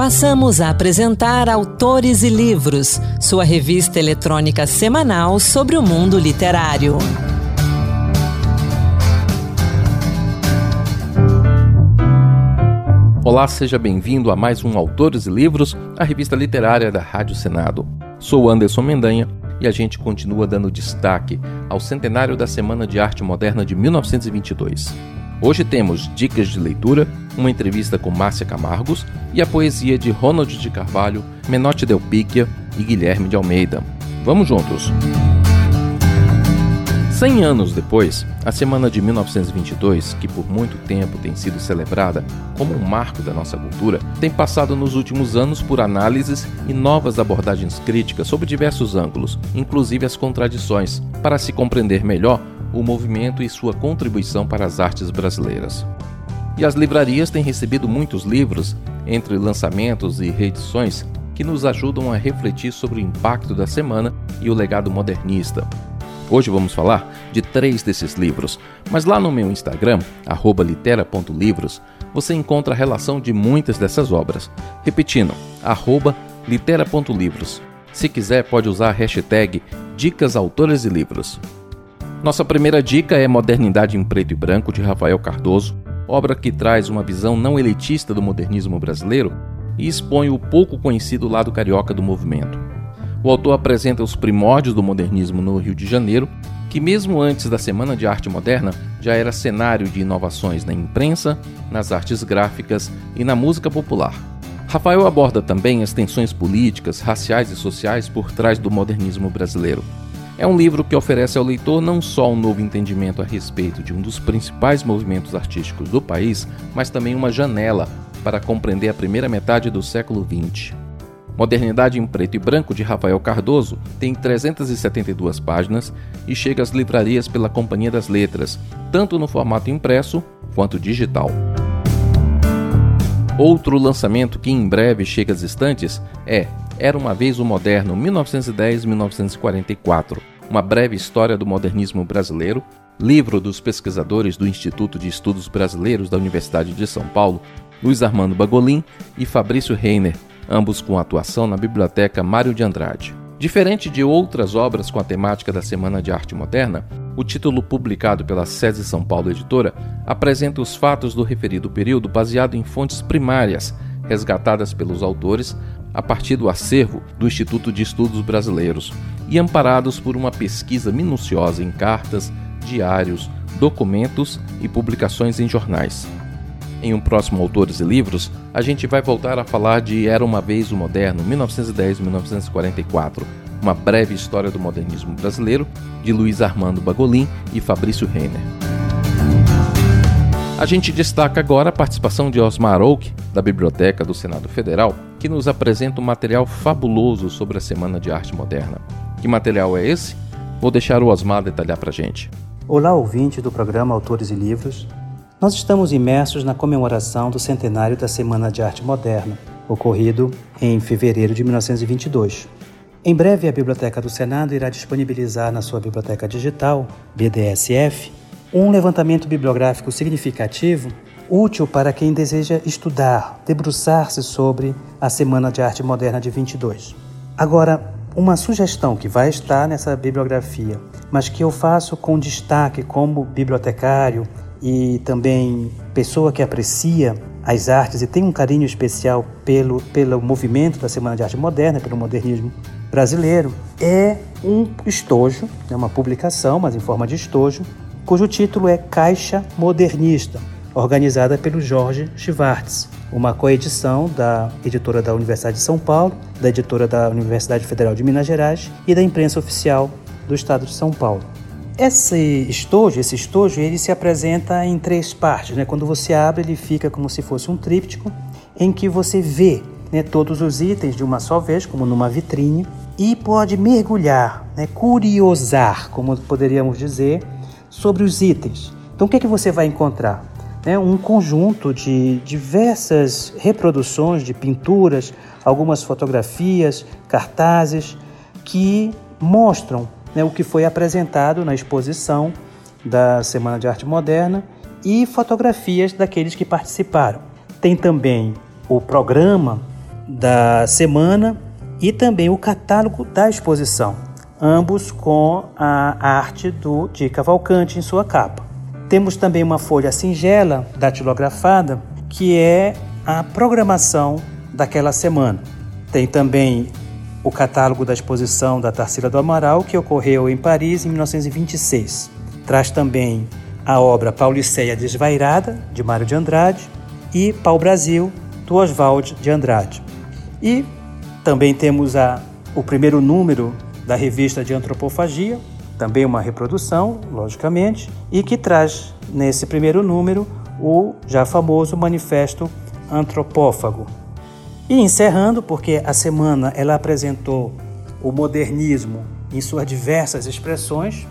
Passamos a apresentar Autores e Livros, sua revista eletrônica semanal sobre o mundo literário. Olá, seja bem-vindo a mais um Autores e Livros, a revista literária da Rádio Senado. Sou Anderson Mendanha e a gente continua dando destaque ao centenário da Semana de Arte Moderna de 1922. Hoje temos dicas de leitura, uma entrevista com Márcia Camargos e a poesia de Ronald de Carvalho, Menotti Del Picchia e Guilherme de Almeida. Vamos juntos! Cem anos depois, a semana de 1922, que por muito tempo tem sido celebrada como um marco da nossa cultura, tem passado nos últimos anos por análises e novas abordagens críticas sobre diversos ângulos, inclusive as contradições, para se compreender melhor o movimento e sua contribuição para as artes brasileiras. E as livrarias têm recebido muitos livros, entre lançamentos e reedições, que nos ajudam a refletir sobre o impacto da semana e o legado modernista. Hoje vamos falar de três desses livros, mas lá no meu Instagram, litera.livros, você encontra a relação de muitas dessas obras. Repetindo, litera.livros. Se quiser, pode usar a hashtag Dicas Autores e Livros. Nossa primeira dica é Modernidade em Preto e Branco, de Rafael Cardoso, obra que traz uma visão não elitista do modernismo brasileiro e expõe o pouco conhecido lado carioca do movimento. O autor apresenta os primórdios do modernismo no Rio de Janeiro, que mesmo antes da Semana de Arte Moderna já era cenário de inovações na imprensa, nas artes gráficas e na música popular. Rafael aborda também as tensões políticas, raciais e sociais por trás do modernismo brasileiro. É um livro que oferece ao leitor não só um novo entendimento a respeito de um dos principais movimentos artísticos do país, mas também uma janela para compreender a primeira metade do século XX. Modernidade em Preto e Branco de Rafael Cardoso tem 372 páginas e chega às livrarias pela Companhia das Letras, tanto no formato impresso quanto digital. Outro lançamento que em breve chega às estantes é Era uma vez o Moderno 1910-1944, uma breve história do modernismo brasileiro, livro dos pesquisadores do Instituto de Estudos Brasileiros da Universidade de São Paulo, Luiz Armando Bagolin e Fabrício Reiner, ambos com atuação na Biblioteca Mário de Andrade. Diferente de outras obras com a temática da Semana de Arte Moderna, o título publicado pela SESI São Paulo Editora apresenta os fatos do referido período baseado em fontes primárias, resgatadas pelos autores a partir do acervo do Instituto de Estudos Brasileiros e amparados por uma pesquisa minuciosa em cartas, diários, documentos e publicações em jornais. Em um próximo Autores e Livros, a gente vai voltar a falar de Era uma Vez o Moderno, 1910-1944, uma breve história do modernismo brasileiro, de Luiz Armando Bagolin e Fabrício Renner. A gente destaca agora a participação de Osmar Oak, da Biblioteca do Senado Federal, que nos apresenta um material fabuloso sobre a Semana de Arte Moderna. Que material é esse? Vou deixar o Osmar detalhar para a gente. Olá, ouvinte do programa Autores e Livros. Nós estamos imersos na comemoração do centenário da Semana de Arte Moderna, ocorrido em fevereiro de 1922. Em breve, a Biblioteca do Senado irá disponibilizar na sua biblioteca digital, BDSF, um levantamento bibliográfico significativo útil para quem deseja estudar, debruçar-se sobre a Semana de Arte Moderna de 22. Agora, uma sugestão que vai estar nessa bibliografia, mas que eu faço com destaque como bibliotecário e também pessoa que aprecia as artes e tem um carinho especial pelo, pelo movimento da Semana de Arte Moderna, pelo modernismo brasileiro, é um estojo, é uma publicação, mas em forma de estojo, cujo título é Caixa Modernista, organizada pelo Jorge Schwartz, uma coedição da editora da Universidade de São Paulo, da editora da Universidade Federal de Minas Gerais e da imprensa oficial do Estado de São Paulo. Esse estojo, esse estojo, ele se apresenta em três partes. Né? Quando você abre, ele fica como se fosse um tríptico, em que você vê né, todos os itens de uma só vez, como numa vitrine, e pode mergulhar, né, curiosar, como poderíamos dizer, sobre os itens. Então, o que é que você vai encontrar? É um conjunto de diversas reproduções de pinturas, algumas fotografias, cartazes que mostram né, o que foi apresentado na exposição da Semana de Arte Moderna e fotografias daqueles que participaram. Tem também o programa da semana e também o catálogo da exposição, ambos com a arte do de Cavalcante em sua capa. Temos também uma folha singela datilografada que é a programação daquela semana. Tem também o catálogo da exposição da Tarsila do Amaral, que ocorreu em Paris em 1926. Traz também a obra Pauliceia Desvairada, de Mário de Andrade, e Pau Brasil, do Oswald de Andrade. E também temos a, o primeiro número da revista de Antropofagia, também uma reprodução, logicamente, e que traz nesse primeiro número o já famoso Manifesto Antropófago. E encerrando, porque a semana ela apresentou o modernismo em suas diversas expressões,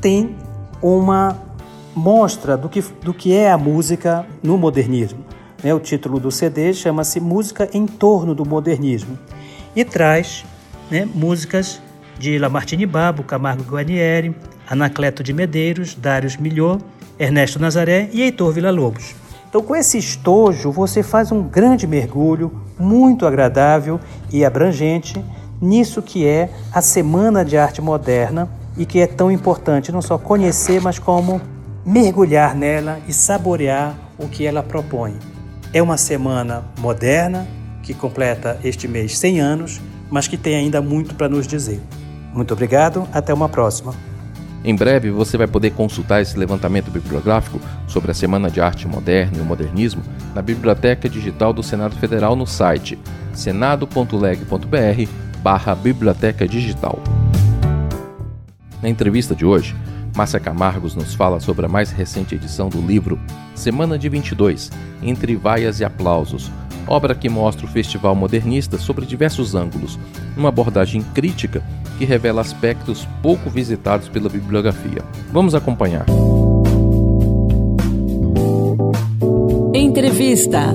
tem uma mostra do que, do que é a música no modernismo. Né? O título do CD chama-se Música em torno do modernismo e traz né, músicas de Lamartine Babo, Camargo Guarnieri, Anacleto de Medeiros, Darius Milhaud, Ernesto Nazaré e Heitor Villa-Lobos. Então, com esse estojo, você faz um grande mergulho, muito agradável e abrangente, nisso que é a Semana de Arte Moderna e que é tão importante não só conhecer, mas como mergulhar nela e saborear o que ela propõe. É uma semana moderna que completa este mês 100 anos, mas que tem ainda muito para nos dizer. Muito obrigado, até uma próxima. Em breve você vai poder consultar esse levantamento bibliográfico sobre a Semana de Arte Moderna e o Modernismo na Biblioteca Digital do Senado Federal no site senado.leg.br/barra Biblioteca Digital. Na entrevista de hoje, Márcia Camargos nos fala sobre a mais recente edição do livro Semana de 22 Entre Vaias e Aplausos, obra que mostra o festival modernista sobre diversos ângulos, uma abordagem crítica que revela aspectos pouco visitados pela bibliografia. Vamos acompanhar. Entrevista.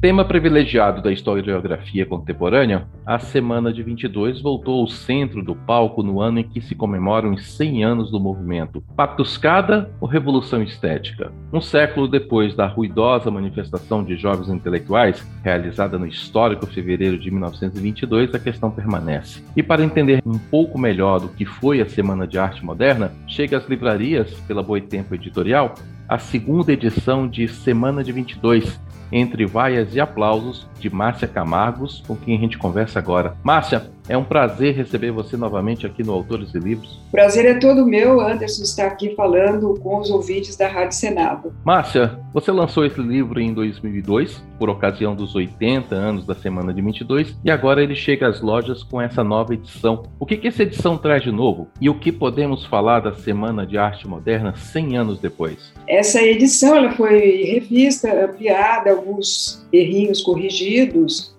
Tema privilegiado da historiografia contemporânea, a Semana de 22 voltou ao centro do palco no ano em que se comemoram os 100 anos do movimento. Patuscada ou Revolução Estética? Um século depois da ruidosa manifestação de jovens intelectuais, realizada no histórico fevereiro de 1922, a questão permanece. E para entender um pouco melhor do que foi a Semana de Arte Moderna, chega às livrarias, pela Boitempo Editorial, a segunda edição de Semana de 22, entre vaias e aplausos, de Márcia Camargos, com quem a gente conversa agora. Márcia, é um prazer receber você novamente aqui no Autores e Livros. Prazer é todo meu, Anderson, estar aqui falando com os ouvintes da Rádio Senado. Márcia, você lançou esse livro em 2002, por ocasião dos 80 anos da Semana de 22, e agora ele chega às lojas com essa nova edição. O que, que essa edição traz de novo? E o que podemos falar da Semana de Arte Moderna 100 anos depois? Essa edição ela foi revista, ampliada, alguns errinhos corrigidos,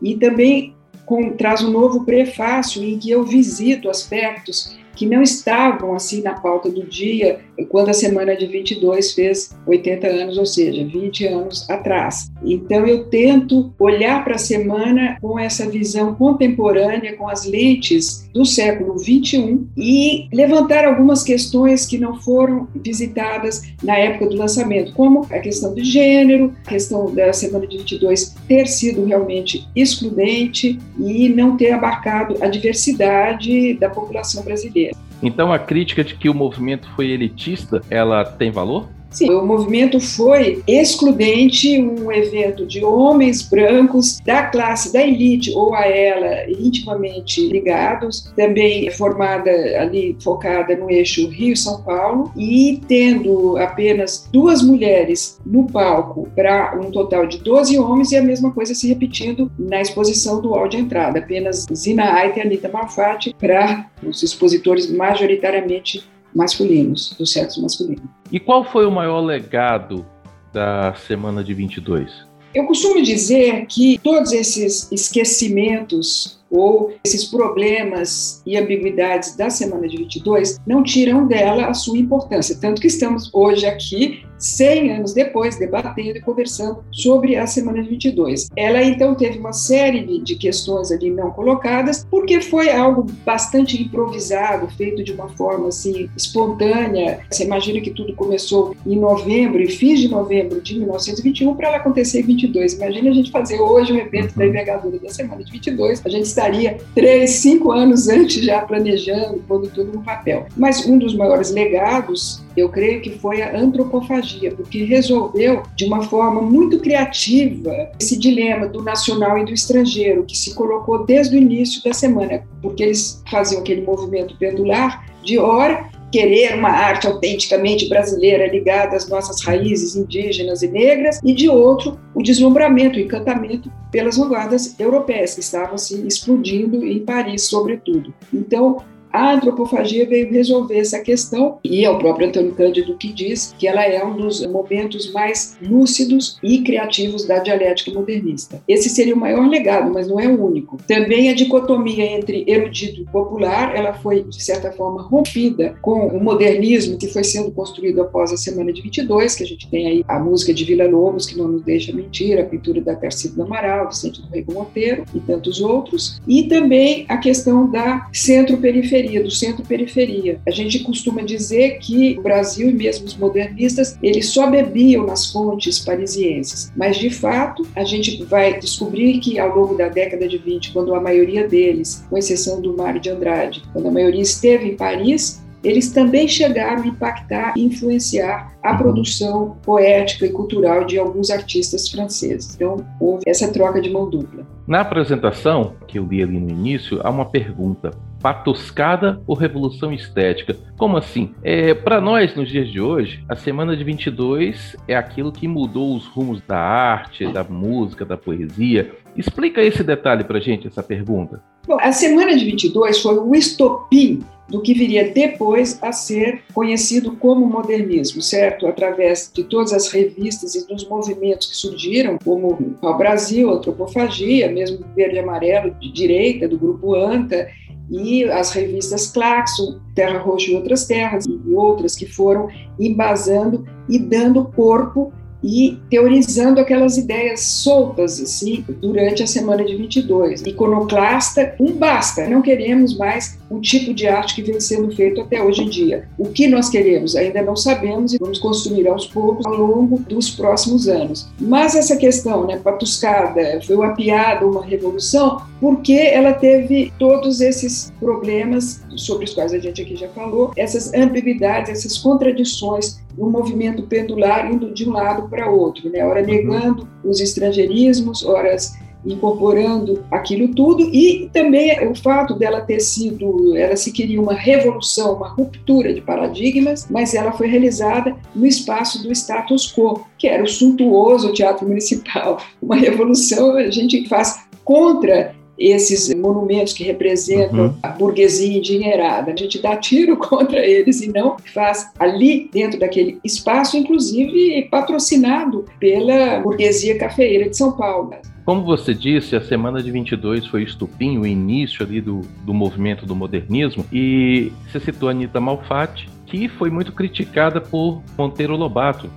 e também com, traz um novo prefácio em que eu visito aspectos que não estavam assim na pauta do dia quando a semana de 22 fez 80 anos, ou seja, 20 anos atrás. Então eu tento olhar para a semana com essa visão contemporânea, com as lentes do século 21 e levantar algumas questões que não foram visitadas na época do lançamento, como a questão de gênero, a questão da semana de 22 ter sido realmente excludente e não ter abarcado a diversidade da população brasileira. Então a crítica de que o movimento foi elitista, ela tem valor? Sim, o movimento foi excludente, um evento de homens brancos da classe da elite ou a ela intimamente ligados, também formada ali focada no eixo Rio-São Paulo e tendo apenas duas mulheres no palco para um total de 12 homens e a mesma coisa se repetindo na exposição do de entrada, apenas Zina Aita e Anitta Malfatti para os expositores majoritariamente masculinos, do sexo masculino. E qual foi o maior legado da semana de 22? Eu costumo dizer que todos esses esquecimentos ou esses problemas e ambiguidades da semana de 22 não tiram dela a sua importância, tanto que estamos hoje aqui 100 anos depois, debatendo e conversando sobre a semana de 22. Ela então teve uma série de questões ali não colocadas, porque foi algo bastante improvisado, feito de uma forma assim espontânea. Você imagina que tudo começou em novembro e fins de novembro de 1921 para ela acontecer em 22. Imagina a gente fazer hoje um evento da uhum. envergadura da semana de 22, a gente estaria três, cinco anos antes já planejando, pondo tudo no papel. Mas um dos maiores legados eu creio que foi a antropofagia, porque resolveu de uma forma muito criativa esse dilema do nacional e do estrangeiro, que se colocou desde o início da semana, porque eles faziam aquele movimento pendular de hora querer uma arte autenticamente brasileira ligada às nossas raízes indígenas e negras, e de outro, o deslumbramento, o encantamento pelas vanguardas europeias que estavam se explodindo em Paris, sobretudo. Então, a antropofagia veio resolver essa questão e é o próprio Antônio Cândido que diz que ela é um dos momentos mais lúcidos e criativos da dialética modernista. Esse seria o maior legado, mas não é o único. Também a dicotomia entre erudito e popular, ela foi de certa forma rompida com o modernismo que foi sendo construído após a semana de 22, que a gente tem aí a música de Vila Lobos, que não nos deixa mentir, a pintura da Tarcísio do Amaral, Vicente do Rego Monteiro e tantos outros, e também a questão da centro-periferia periferia, do centro-periferia. A gente costuma dizer que o Brasil e mesmo os modernistas, eles só bebiam nas fontes parisienses, mas de fato a gente vai descobrir que ao longo da década de 20, quando a maioria deles, com exceção do Mário de Andrade, quando a maioria esteve em Paris, eles também chegaram a impactar e influenciar a produção poética e cultural de alguns artistas franceses. Então, houve essa troca de mão dupla. Na apresentação, que eu li ali no início, há uma pergunta patuscada ou revolução estética? Como assim? É, Para nós, nos dias de hoje, a semana de 22 é aquilo que mudou os rumos da arte, da música, da poesia. Explica esse detalhe para gente, essa pergunta. Bom, a semana de 22 foi o estopim do que viria depois a ser conhecido como modernismo, certo? Através de todas as revistas e dos movimentos que surgiram, como o Brasil, Antropofagia, mesmo Verde e Amarelo de direita, do grupo ANTA, e as revistas Claxon, Terra Roxa e Outras Terras, e outras que foram embasando e dando corpo e teorizando aquelas ideias soltas assim durante a semana de 22. Iconoclasta, um basta, não queremos mais o tipo de arte que vem sendo feito até hoje em dia. O que nós queremos ainda não sabemos e vamos construir aos poucos ao longo dos próximos anos. Mas essa questão, né, patuscada, foi uma piada, uma revolução, porque ela teve todos esses problemas sobre os quais a gente aqui já falou, essas ambiguidades, essas contradições no movimento pendular indo de um lado para outro, né? Ora negando os estrangeirismos, horas incorporando aquilo tudo e também o fato dela ter sido, ela se queria uma revolução, uma ruptura de paradigmas, mas ela foi realizada no espaço do status quo, que era o suntuoso teatro municipal. Uma revolução a gente faz contra esses monumentos que representam uhum. a burguesia endinheirada. A gente dá tiro contra eles e não faz ali dentro daquele espaço, inclusive patrocinado pela burguesia cafeeira de São Paulo. Como você disse, a semana de 22 foi estupim, o início ali do, do movimento do modernismo, e você citou a Anitta Malfatti, que foi muito criticada por Monteiro Lobato.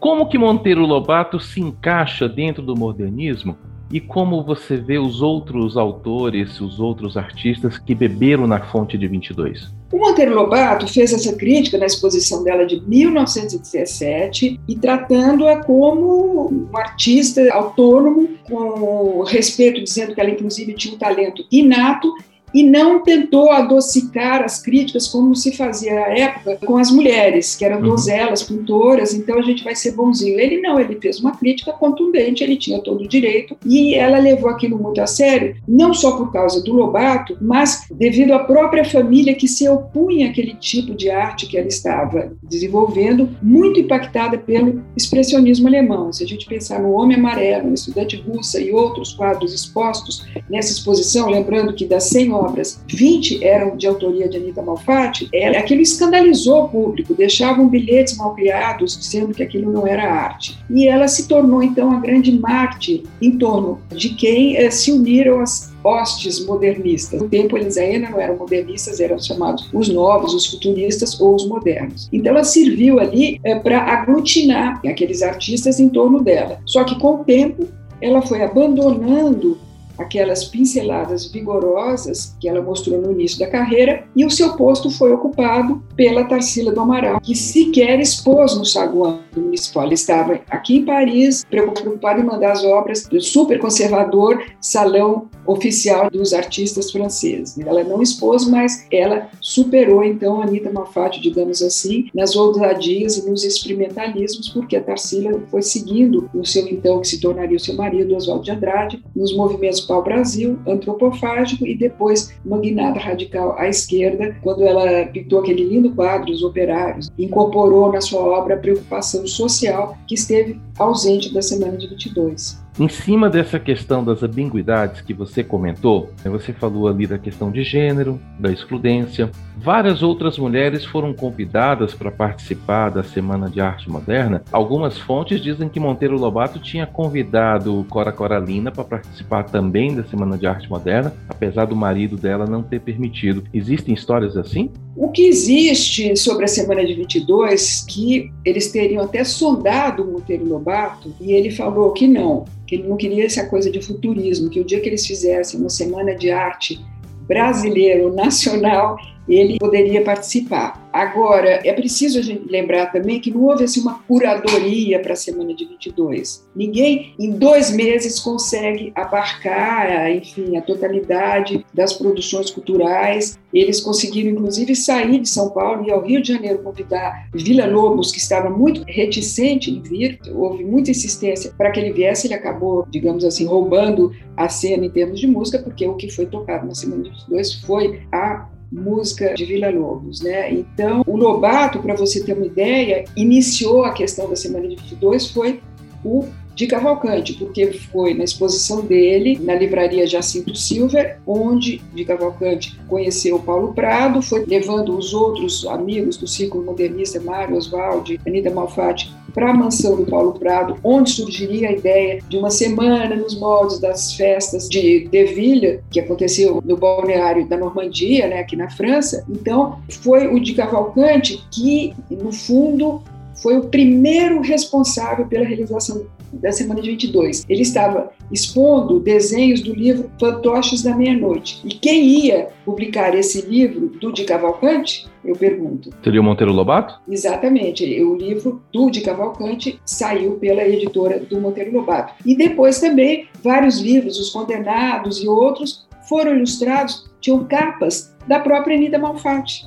Como que Monteiro Lobato se encaixa dentro do modernismo e como você vê os outros autores, os outros artistas que beberam na fonte de 22? O Monteiro Lobato fez essa crítica na exposição dela de 1917 e tratando-a como um artista autônomo, com respeito, dizendo que ela inclusive tinha um talento inato e não tentou adocicar as críticas como se fazia à época com as mulheres, que eram uhum. donzelas, pintoras, então a gente vai ser bonzinho. Ele não, ele fez uma crítica contundente, ele tinha todo o direito, e ela levou aquilo muito a sério, não só por causa do Lobato, mas devido à própria família que se opunha àquele tipo de arte que ela estava desenvolvendo, muito impactada pelo expressionismo alemão. Se a gente pensar no Homem Amarelo, no Estudante Russa e outros quadros expostos nessa exposição, lembrando que das 100 horas obras, 20 eram de autoria de Anita Malfatti, é, aquilo escandalizou o público, deixavam bilhetes mal criados dizendo que aquilo não era arte. E ela se tornou, então, a grande mártir em torno de quem eh, se uniram as hostes modernistas. No tempo, eles ainda não eram modernistas, eram chamados os novos, os futuristas ou os modernos. Então, ela serviu ali é, para aglutinar aqueles artistas em torno dela. Só que, com o tempo, ela foi abandonando aquelas pinceladas vigorosas que ela mostrou no início da carreira, e o seu posto foi ocupado pela Tarsila do Amaral, que sequer expôs no saguão municipal. Ele estava aqui em Paris, preocupado em mandar as obras do super conservador Salão Oficial dos Artistas Franceses. Ela não expôs, mas ela superou, então, a Anitta Malfatti, digamos assim, nas ousadias e nos experimentalismos, porque a Tarsila foi seguindo o seu, então, que se tornaria o seu marido, Oswaldo de Andrade, nos movimentos pau-brasil, antropofágico e depois uma guinada radical à esquerda, quando ela pintou aquele lindo quadro, Os Operários, incorporou na sua obra a preocupação social que esteve ausente da Semana de 22. Em cima dessa questão das ambiguidades que você comentou, né, você falou ali da questão de gênero, da excludência. Várias outras mulheres foram convidadas para participar da Semana de Arte Moderna. Algumas fontes dizem que Monteiro Lobato tinha convidado Cora Coralina para participar também da Semana de Arte Moderna, apesar do marido dela não ter permitido. Existem histórias assim? O que existe sobre a Semana de 22 que eles teriam até sondado Monteiro Lobato e ele falou que não, que ele não queria essa coisa de futurismo, que o dia que eles fizessem uma semana de arte brasileiro nacional, ele poderia participar. Agora, é preciso a gente lembrar também que não houve assim, uma curadoria para a semana de 22. Ninguém, em dois meses, consegue abarcar, enfim, a totalidade das produções culturais. Eles conseguiram, inclusive, sair de São Paulo e ao Rio de Janeiro convidar Vila Lobos, que estava muito reticente em vir, houve muita insistência para que ele viesse. Ele acabou, digamos assim, roubando a cena em termos de música, porque o que foi tocado na semana de 22 foi a música de Vila Lobos, né? Então, o Lobato, para você ter uma ideia, iniciou a questão da Semana de 22 foi o de Cavalcante, porque foi na exposição dele, na livraria Jacinto Silver, onde de Cavalcante conheceu Paulo Prado, foi levando os outros amigos do círculo modernista, Mário Oswaldi, Anita Malfatti, para a mansão do Paulo Prado, onde surgiria a ideia de uma semana nos moldes das festas de Deville, que aconteceu no balneário da Normandia, né, aqui na França. Então, foi o de Cavalcante que, no fundo, foi o primeiro responsável pela realização da semana de 22. Ele estava expondo desenhos do livro Fantoches da Meia-Noite. E quem ia publicar esse livro do de Cavalcante? Eu pergunto. Seria o Monteiro Lobato? Exatamente. O livro do de Cavalcante saiu pela editora do Monteiro Lobato. E depois também vários livros, Os Condenados e outros, foram ilustrados, tinham capas da própria Anita Malfatti.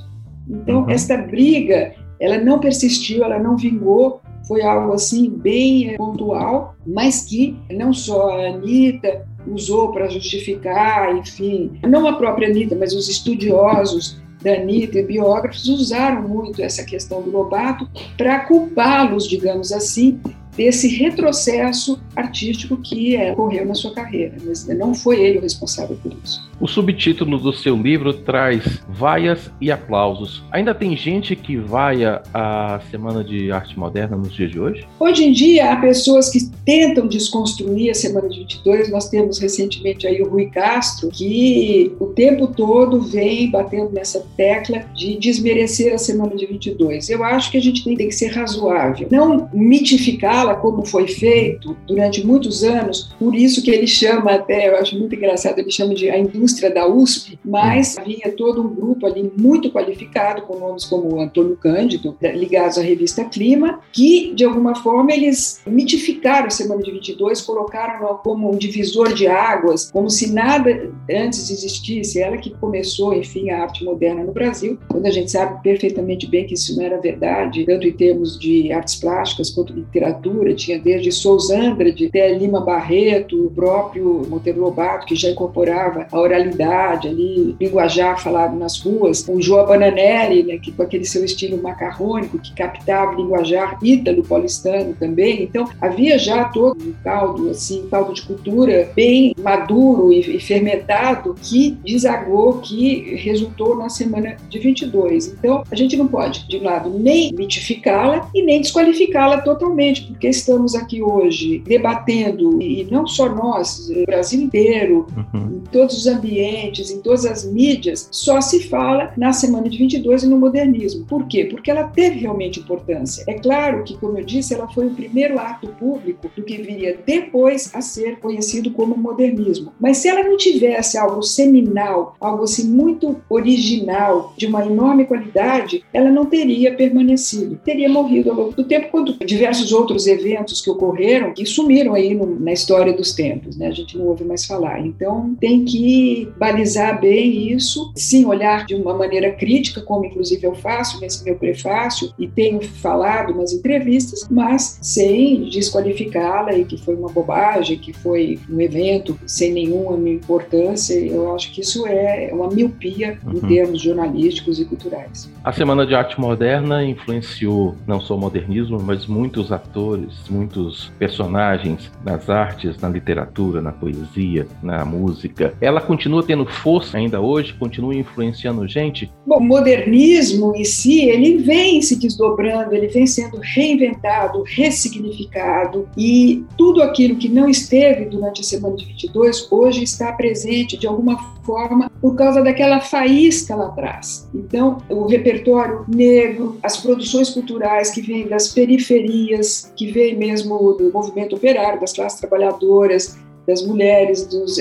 Então, uhum. esta briga, ela não persistiu, ela não vingou, foi algo assim bem pontual, mas que não só a Anitta usou para justificar, enfim, não a própria Anitta, mas os estudiosos da Anitta e biógrafos usaram muito essa questão do Lobato para culpá-los, digamos assim, desse retrocesso artístico que é, ocorreu na sua carreira, mas não foi ele o responsável por isso. O subtítulo do seu livro traz vaias e aplausos. Ainda tem gente que vaia a Semana de Arte Moderna nos dias de hoje? Hoje em dia, há pessoas que tentam desconstruir a Semana de 22. Nós temos recentemente aí o Rui Castro, que o tempo todo vem batendo nessa tecla de desmerecer a Semana de 22. Eu acho que a gente tem que ser razoável, não mitificá-la como foi feito durante muitos anos, por isso que ele chama até, eu acho muito engraçado, ele chama de a indústria indústria da USP, mas havia todo um grupo ali muito qualificado, com nomes como Antônio Cândido, ligados à revista Clima, que, de alguma forma, eles mitificaram a Semana de 22, colocaram-no como um divisor de águas, como se nada antes existisse. Ela que começou, enfim, a arte moderna no Brasil, quando a gente sabe perfeitamente bem que isso não era verdade, tanto em termos de artes plásticas quanto literatura literatura, tinha desde Sousandra, de até Lima Barreto, o próprio Monteiro Lobato, que já incorporava a oralidade ali, linguajar falado nas ruas, o João Bananelli, né, que com aquele seu estilo macarrônico, que captava o linguajar ítalo-paulistano também. Então, havia já todo um caldo, assim, um caldo de cultura bem maduro e, e fermentado que desagou, que resultou na semana de 22. Então, a gente não pode, de um lado, nem mitificá-la e nem desqualificá-la totalmente, porque estamos aqui hoje debatendo, e não só nós, o Brasil inteiro, uhum. em todos os ambientes, em todas as mídias, só se fala na semana de 22 e no modernismo. Por quê? Porque ela teve realmente importância. É claro que, como eu disse, ela foi o primeiro ato público do que viria depois a ser conhecido como modernismo. Mas se ela não tivesse algo seminal, algo assim muito original, de uma enorme qualidade, ela não teria permanecido, teria morrido ao longo do tempo, quando diversos outros eventos que ocorreram que sumiram aí no, na história dos tempos, né? A gente não ouve mais falar. Então tem que balizar bem isso, sim, olhar de uma maneira crítica, como inclusive eu faço nesse meu prefácio e tenho falado nas entrevistas, mas sem desqualificá-la e que foi uma bobagem, que foi um evento sem nenhuma importância. Eu acho que isso é uma miopia uhum. em termos jornalísticos e culturais. A Semana de Arte Moderna influenciou não só o modernismo, mas muitos atores, muitos personagens nas artes, na literatura, na poesia, na música. Ela continua tendo força ainda hoje, continua influenciando gente? Bom, o modernismo em si, ele vem se desdobrando, ele vem sendo reinventado, ressignificado e tudo aquilo que não esteve durante a semana de 22 hoje está presente de alguma forma por causa daquela faísca lá atrás. Então, o repertório negro, as produções culturais que vêm das periferias, que vêm mesmo do movimento operário, das classes trabalhadoras, das mulheres, dos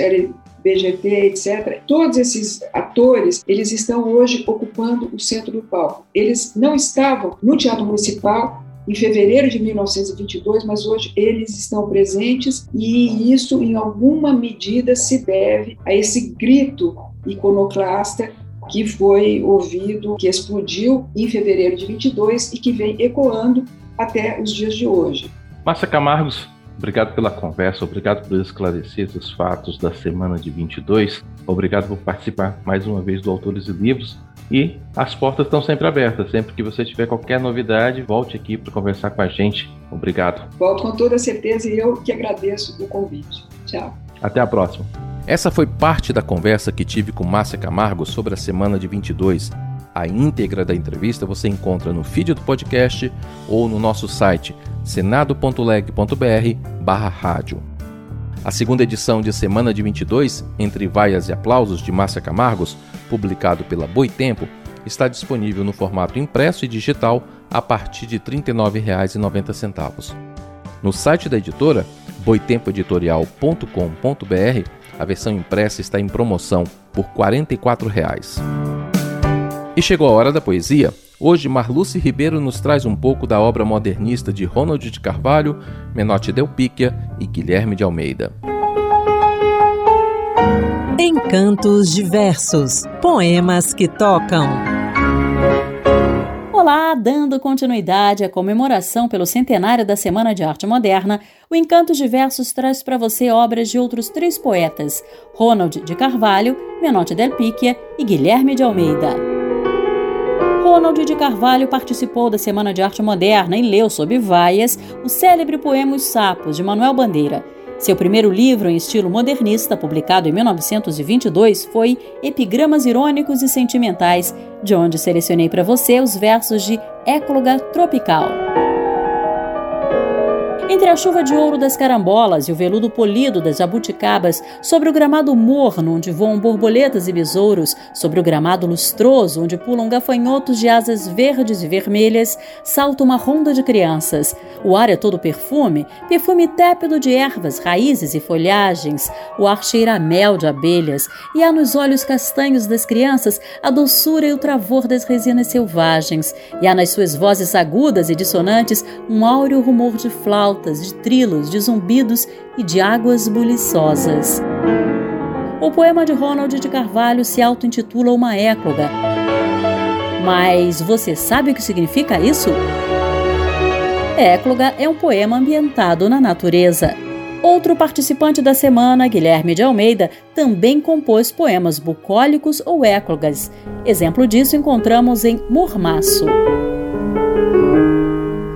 BGT, etc. Todos esses atores, eles estão hoje ocupando o centro do palco. Eles não estavam no Teatro Municipal em fevereiro de 1922, mas hoje eles estão presentes e isso, em alguma medida, se deve a esse grito iconoclasta que foi ouvido, que explodiu em fevereiro de 22 e que vem ecoando até os dias de hoje. Márcia Camargos, obrigado pela conversa, obrigado por esclarecer os fatos da semana de 22, obrigado por participar mais uma vez do Autores e Livros. E as portas estão sempre abertas. Sempre que você tiver qualquer novidade, volte aqui para conversar com a gente. Obrigado. Volto com toda certeza e eu que agradeço o convite. Tchau. Até a próxima. Essa foi parte da conversa que tive com Márcia Camargo sobre a semana de 22. A íntegra da entrevista você encontra no feed do podcast ou no nosso site senado.leg.br/rádio. A segunda edição de Semana de 22, Entre Vaias e Aplausos, de Márcia Camargos, publicado pela Boitempo, está disponível no formato impresso e digital a partir de R$ 39,90. No site da editora, boitempoeditorial.com.br, a versão impressa está em promoção por 44 reais. E chegou a hora da poesia. Hoje, Marluce Ribeiro nos traz um pouco da obra modernista de Ronald de Carvalho, Menotti Del Picchia e Guilherme de Almeida. Encantos diversos, poemas que tocam. Olá, dando continuidade à comemoração pelo centenário da Semana de Arte Moderna, o Encantos Diversos traz para você obras de outros três poetas: Ronald de Carvalho, Menotti Del Picchia e Guilherme de Almeida. Ronald de Carvalho participou da Semana de Arte Moderna e leu sob vaias o célebre poema Os Sapos, de Manuel Bandeira. Seu primeiro livro em estilo modernista, publicado em 1922, foi Epigramas Irônicos e Sentimentais, de onde selecionei para você os versos de Écloga Tropical. Entre a chuva de ouro das carambolas e o veludo polido das jabuticabas, sobre o gramado morno onde voam borboletas e besouros, sobre o gramado lustroso onde pulam gafanhotos de asas verdes e vermelhas, salta uma ronda de crianças. O ar é todo perfume, perfume tépido de ervas, raízes e folhagens. O ar cheira a mel de abelhas e há nos olhos castanhos das crianças a doçura e o travor das resinas selvagens. E há nas suas vozes agudas e dissonantes um áureo rumor de flauta de trilos, de zumbidos e de águas buliçosas. O poema de Ronald de Carvalho se auto-intitula Uma Écloga. Mas você sabe o que significa isso? Écloga é um poema ambientado na natureza. Outro participante da semana, Guilherme de Almeida, também compôs poemas bucólicos ou éclogas. Exemplo disso encontramos em Mormaço.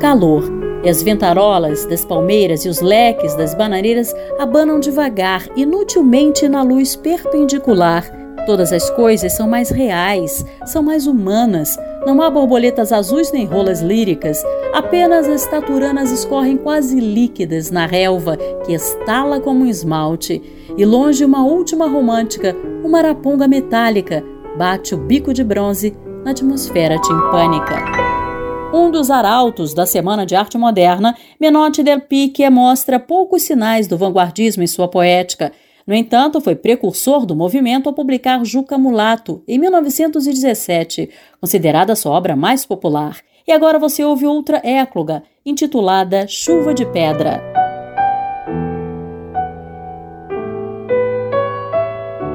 Calor. E as ventarolas das palmeiras e os leques das bananeiras abanam devagar, inutilmente na luz perpendicular. Todas as coisas são mais reais, são mais humanas. Não há borboletas azuis nem rolas líricas. Apenas as taturanas escorrem quase líquidas na relva que estala como um esmalte. E longe uma última romântica, uma araponga metálica, bate o bico de bronze na atmosfera timpânica. Um dos arautos da Semana de Arte Moderna, Menotti del Picchia mostra poucos sinais do vanguardismo em sua poética. No entanto, foi precursor do movimento ao publicar Juca Mulato, em 1917, considerada sua obra mais popular. E agora você ouve outra écloga, intitulada Chuva de Pedra.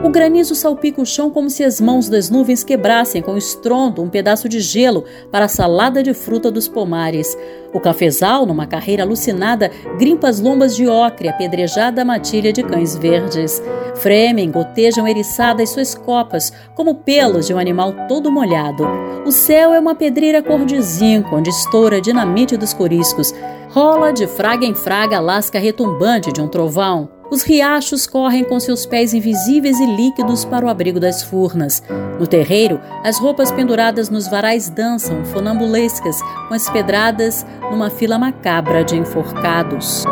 O granizo salpica o chão como se as mãos das nuvens quebrassem com estrondo um pedaço de gelo para a salada de fruta dos pomares. O cafezal, numa carreira alucinada, grimpa as lombas de ocre, apedrejada a matilha de cães verdes. Fremem, gotejam eriçadas suas copas, como pelos de um animal todo molhado. O céu é uma pedreira cor de zinco, onde estoura a dinamite dos coriscos. Rola de fraga em fraga a lasca retumbante de um trovão. Os riachos correm com seus pés invisíveis e líquidos para o abrigo das furnas. No terreiro, as roupas penduradas nos varais dançam, fonambulescas, com as pedradas numa fila macabra de enforcados.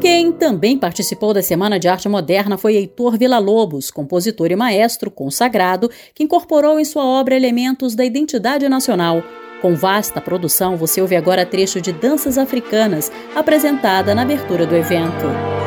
Quem também participou da Semana de Arte Moderna foi Heitor Villa-Lobos, compositor e maestro consagrado, que incorporou em sua obra elementos da identidade nacional, com vasta produção, você ouve agora trecho de Danças Africanas, apresentada na abertura do evento.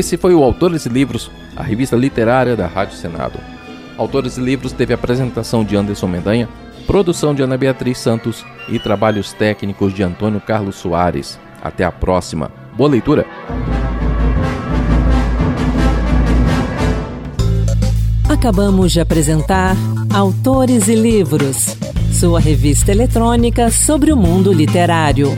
Esse foi o Autores e Livros, a revista literária da Rádio Senado. Autores e Livros teve apresentação de Anderson Mendanha, produção de Ana Beatriz Santos e trabalhos técnicos de Antônio Carlos Soares. Até a próxima. Boa leitura! Acabamos de apresentar Autores e Livros, sua revista eletrônica sobre o mundo literário.